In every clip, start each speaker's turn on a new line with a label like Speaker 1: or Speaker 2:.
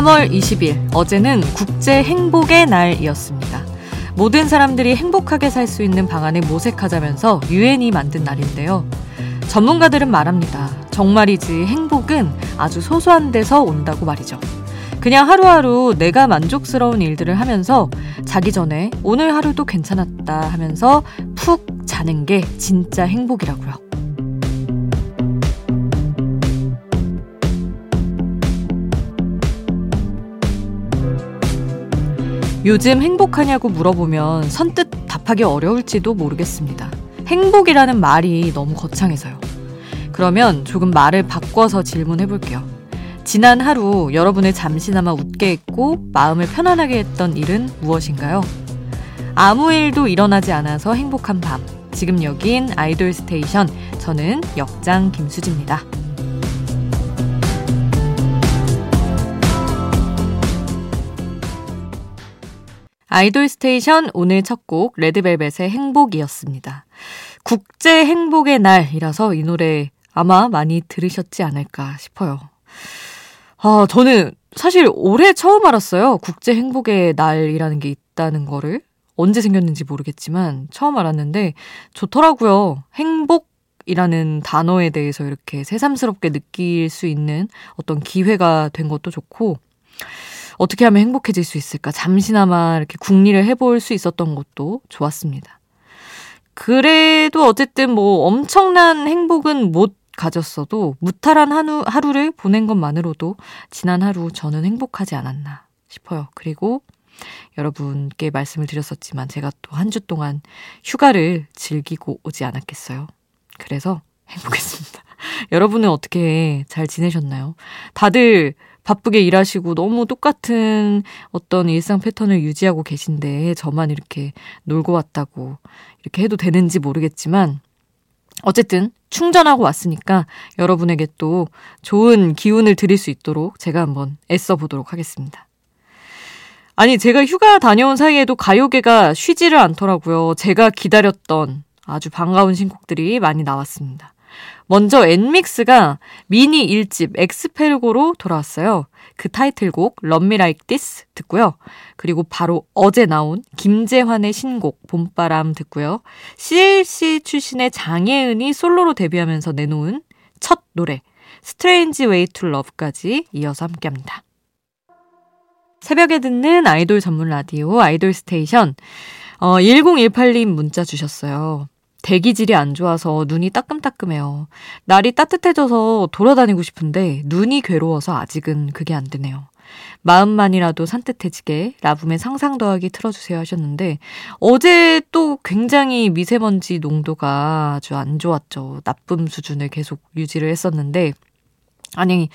Speaker 1: 3월 20일, 어제는 국제 행복의 날이었습니다. 모든 사람들이 행복하게 살 수 있는 방안을 모색하자면서 유엔이 만든 날인데요. 전문가들은 말합니다. 정말이지 행복은 아주 소소한 데서 온다고 말이죠. 그냥 하루하루 내가 만족스러운 일들을 하면서 자기 전에 오늘 하루도 괜찮았다 하면서 푹 자는 게 진짜 행복이라고요. 요즘 행복하냐고 물어보면 선뜻 답하기 어려울지도 모르겠습니다. 행복이라는 말이 너무 거창해서요. 그러면 조금 말을 바꿔서 질문해 볼게요. 지난 하루 여러분을 잠시나마 웃게 했고 마음을 편안하게 했던 일은 무엇인가요? 아무 일도 일어나지 않아서 행복한 밤. 지금 여긴 아이돌 스테이션. 저는 역장 김수지입니다. 아이돌 스테이션 오늘 첫 곡 레드벨벳의 행복이었습니다. 국제 행복의 날이라서 이 노래 아마 많이 들으셨지 않을까 싶어요. 아, 저는 사실 올해 처음 알았어요. 국제 행복의 날이라는 게 있다는 거를. 언제 생겼는지 모르겠지만 처음 알았는데 좋더라고요. 행복이라는 단어에 대해서 이렇게 새삼스럽게 느낄 수 있는 어떤 기회가 된 것도 좋고 어떻게 하면 행복해질 수 있을까? 잠시나마 이렇게 궁리를 해볼 수 있었던 것도 좋았습니다. 그래도 어쨌든 뭐 엄청난 행복은 못 가졌어도 무탈한 하루, 하루를 보낸 것만으로도 지난 하루 저는 행복하지 않았나 싶어요. 그리고 여러분께 말씀을 드렸었지만 제가 또 한 주 동안 휴가를 즐기고 오지 않았겠어요. 그래서 행복했습니다. 여러분은 어떻게 잘 지내셨나요? 다들 바쁘게 일하시고 너무 똑같은 어떤 일상 패턴을 유지하고 계신데 저만 이렇게 놀고 왔다고 이렇게 해도 되는지 모르겠지만 어쨌든 충전하고 왔으니까 여러분에게 또 좋은 기운을 드릴 수 있도록 제가 한번 애써 보도록 하겠습니다. 아니, 제가 휴가 다녀온 사이에도 가요계가 쉬지를 않더라고요. 제가 기다렸던 아주 반가운 신곡들이 많이 나왔습니다. 먼저 엔믹스가 미니 1집 expérgo로 돌아왔어요. 그 타이틀곡 Me Like This 듣고요. 그리고 바로 어제 나온 김재환의 신곡 봄바람 듣고요. CLC 출신의 장예은이 솔로로 데뷔하면서 내놓은 첫 노래 Strange Way to Love까지 이어서 함께합니다. 새벽에 듣는 아이돌 전문 라디오 아이돌 station 어, 1018님 문자 주셨어요. 대기질이 안 좋아서 눈이 따끔따끔해요. 날이 따뜻해져서 돌아다니고 싶은데 눈이 괴로워서 아직은 그게 안 되네요. 마음만이라도 산뜻해지게 라붐의 상상 더하기 틀어주세요 하셨는데 어제 또 굉장히 미세먼지 농도가 아주 안 좋았죠. 나쁨 수준을 계속 유지를 했었는데 아니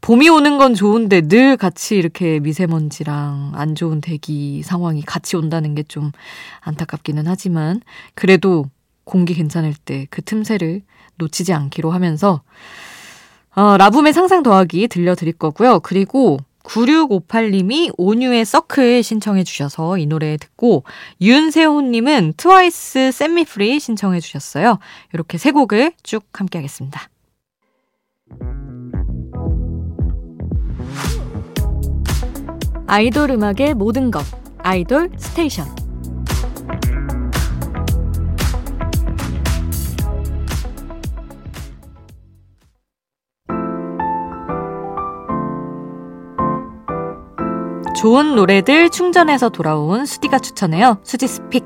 Speaker 1: 봄이 오는 건 좋은데 늘 같이 이렇게 미세먼지랑 안 좋은 대기 상황이 같이 온다는 게 좀 안타깝기는 하지만 그래도 공기 괜찮을 때 그 틈새를 놓치지 않기로 하면서 어, 라붐의 상상 더하기 들려드릴 거고요. 그리고 9658님이 온유의 서클 신청해 주셔서 이 노래 듣고 윤세호님은 트와이스 샘미프리 신청해 주셨어요. 이렇게 세 곡을 쭉 함께 하겠습니다. 아이돌 음악의 모든 것 아이돌 스테이션 좋은 노래들 충전해서 돌아온 수디가 추천해요. 수지 스픽.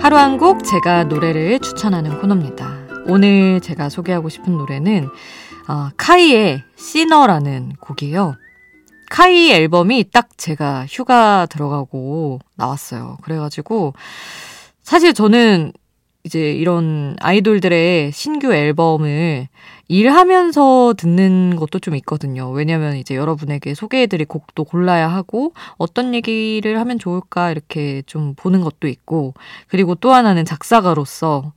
Speaker 1: 하루 한 곡 제가 노래를 추천하는 코너입니다. 오늘 제가 소개하고 싶은 노래는 어, 카이의 시너라는 곡이에요. 카이 앨범이 딱 제가 휴가 들어가고 나왔어요. 그래가지고 사실 저는 이제 이런 아이돌들의 신규 앨범을 일하면서 듣는 것도 좀 있거든요. 왜냐면 이제 여러분에게 소개해드릴 곡도 골라야 하고 어떤 얘기를 하면 좋을까 이렇게 좀 보는 것도 있고 그리고 또 하나는 작사가로서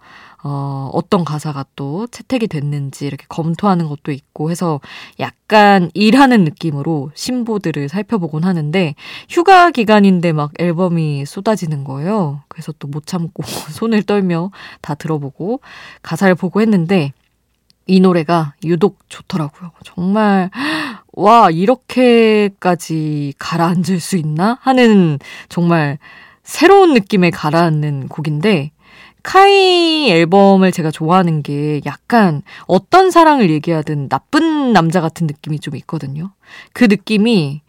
Speaker 1: 어, 어떤 가사가 또 채택이 됐는지 이렇게 검토하는 것도 있고 해서 약간 일하는 느낌으로 신보들을 살펴보곤 하는데 휴가 기간인데 막 앨범이 쏟아지는 거예요. 그래서 또 못 참고 손을 떨며 다 들어보고 가사를 보고 했는데 이 노래가 유독 좋더라고요. 정말, 와, 이렇게까지 가라앉을 수 있나? 하는 정말 새로운 느낌의 가라앉는 곡인데, 카이 앨범을 제가 좋아하는 게 약간 어떤 사랑을 얘기하든 나쁜 남자 같은 느낌이 좀 있거든요. 그 느낌이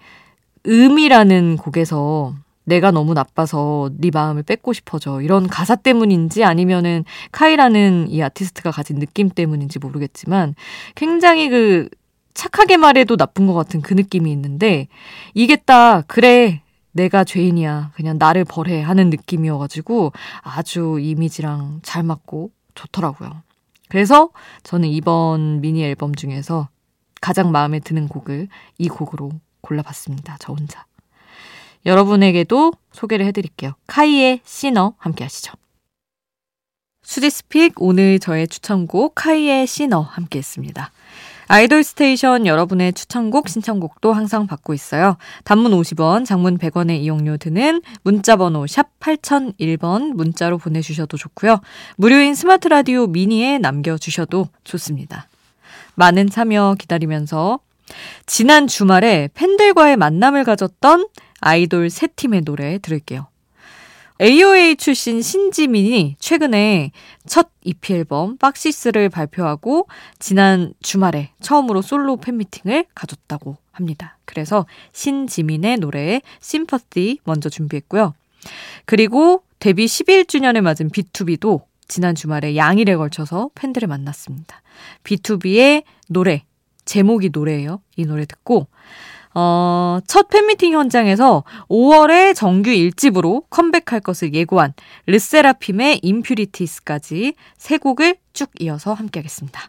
Speaker 1: 음이라는 곡에서 내가 너무 나빠서 네 마음을 뺏고 싶어져. 이런 가사 때문인지 아니면은 카이라는 이 아티스트가 가진 느낌 때문인지 모르겠지만 굉장히 그 착하게 말해도 나쁜 것 같은 그 느낌이 있는데 이게 딱 그래 내가 죄인이야. 그냥 나를 벌해 하는 느낌이어가지고 아주 이미지랑 잘 맞고 좋더라고요. 그래서 저는 이번 미니 앨범 중에서 가장 마음에 드는 곡을 이 곡으로 골라봤습니다. 저 혼자. 여러분에게도 소개를 해드릴게요. 카이의 시너 함께 하시죠. 수지's pick 오늘 저의 추천곡 카이의 Sinner 함께 했습니다. 아이돌 station 여러분의 추천곡, 신청곡도 항상 받고 있어요. 단문 50원, 장문 100원의 이용료 드는 문자번호 샵 8001번 문자로 보내주셔도 좋고요. 무료인 스마트 라디오 미니에 남겨주셔도 좋습니다. 많은 참여 기다리면서 지난 주말에 팬들과의 만남을 가졌던 아이돌 세 팀의 노래 들을게요. AOA 출신 신지민이 최근에 첫 EP 앨범 박시스를 발표하고 지난 주말에 처음으로 솔로 팬미팅을 가졌다고 합니다. 그래서 신지민의 노래 심퍼티 먼저 준비했고요. 그리고 데뷔 11주년을 맞은 B2B도 지난 주말에 양일에 걸쳐서 팬들을 만났습니다. B2B의 노래, 제목이 노래예요. 이 노래 듣고 어, 첫 팬미팅 현장에서 5월에 정규 1집으로 컴백할 것을 예고한 르세라핌의 임퓨리티스까지 세 곡을 쭉 이어서 함께하겠습니다.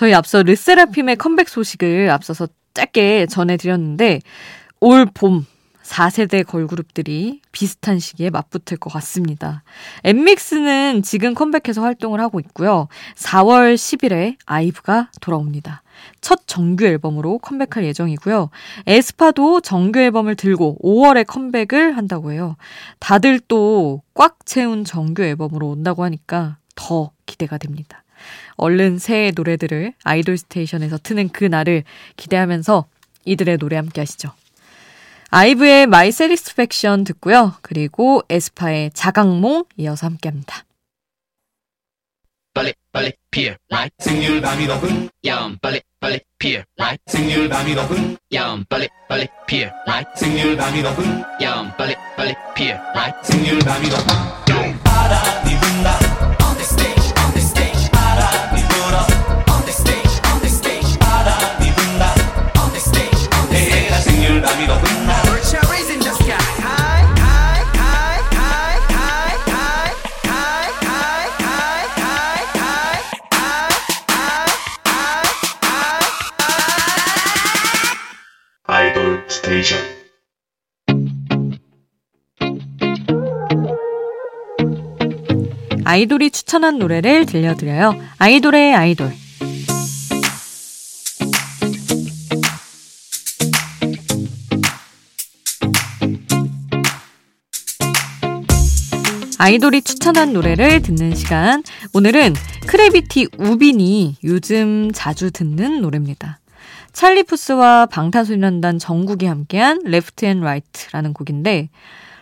Speaker 1: 저희 앞서 르세라핌의 컴백 소식을 앞서서 짧게 전해드렸는데 올 봄 4세대 걸그룹들이 비슷한 시기에 맞붙을 것 같습니다. 엠믹스는 지금 컴백해서 활동을 하고 있고요. 4월 10일에 아이브가 돌아옵니다. 첫 정규 앨범으로 컴백할 예정이고요. 에스파도 정규 앨범을 들고 5월에 컴백을 한다고 해요. 다들 또 꽉 채운 정규 앨범으로 온다고 하니까 더 기대가 됩니다. 얼른 새 노래들을 아이돌 스테이션에서 트는 그 날을 기대하면서 이들의 노래 함께 하시죠. 아이브의 마이 세리스팩션 듣고요. 그리고 에스파의 자강몽 이어서 함께 합니다. 빨리 빨리 피어 라이 생률 밤이 높은 야음 빨리 빨리 피어 라이 생률 밤이 높은 야음 빨리 빨리 피어 라이 생률 밤이 높은 야음 빨리 빨리 피어 라이 생률 밤이 높은 바람이 분다 아이돌이 추천한 노래를 들려드려요. 아이돌의 아이돌. 아이돌이 추천한 노래를 듣는 시간. 오늘은 크래비티 우빈이 요즘 자주 듣는 노래입니다. 찰리 푸스와 방탄소년단 정국이 함께한 Left and Right라는 곡인데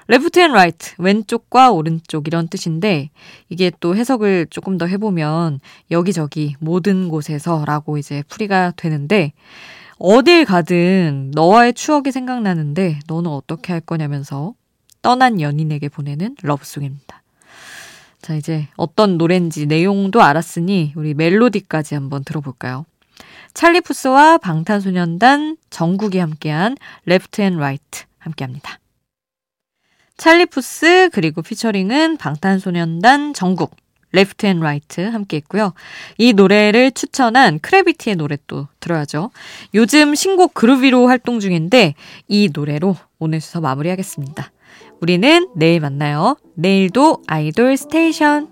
Speaker 1: Left and Right, 왼쪽과 오른쪽 이런 뜻인데 이게 또 해석을 조금 더 해보면 여기저기 모든 곳에서라고 이제 풀이가 되는데 어딜 가든 너와의 추억이 생각나는데 너는 어떻게 할 거냐면서 떠난 연인에게 보내는 러브송입니다. 자, 이제 어떤 노래인지 내용도 알았으니 우리 멜로디까지 한번 들어볼까요? 찰리 푸스와 방탄소년단 정국이 함께한 Left and Right 함께합니다. 찰리 푸스 그리고 피처링은 방탄소년단 정국 Left and Right 함께 했고요. 이 노래를 추천한 크래비티의 노래 또 들어야죠. 요즘 신곡 Groovy로 활동 중인데 이 노래로 오늘 순서 마무리하겠습니다. 우리는 내일 만나요. 내일도 아이돌 station.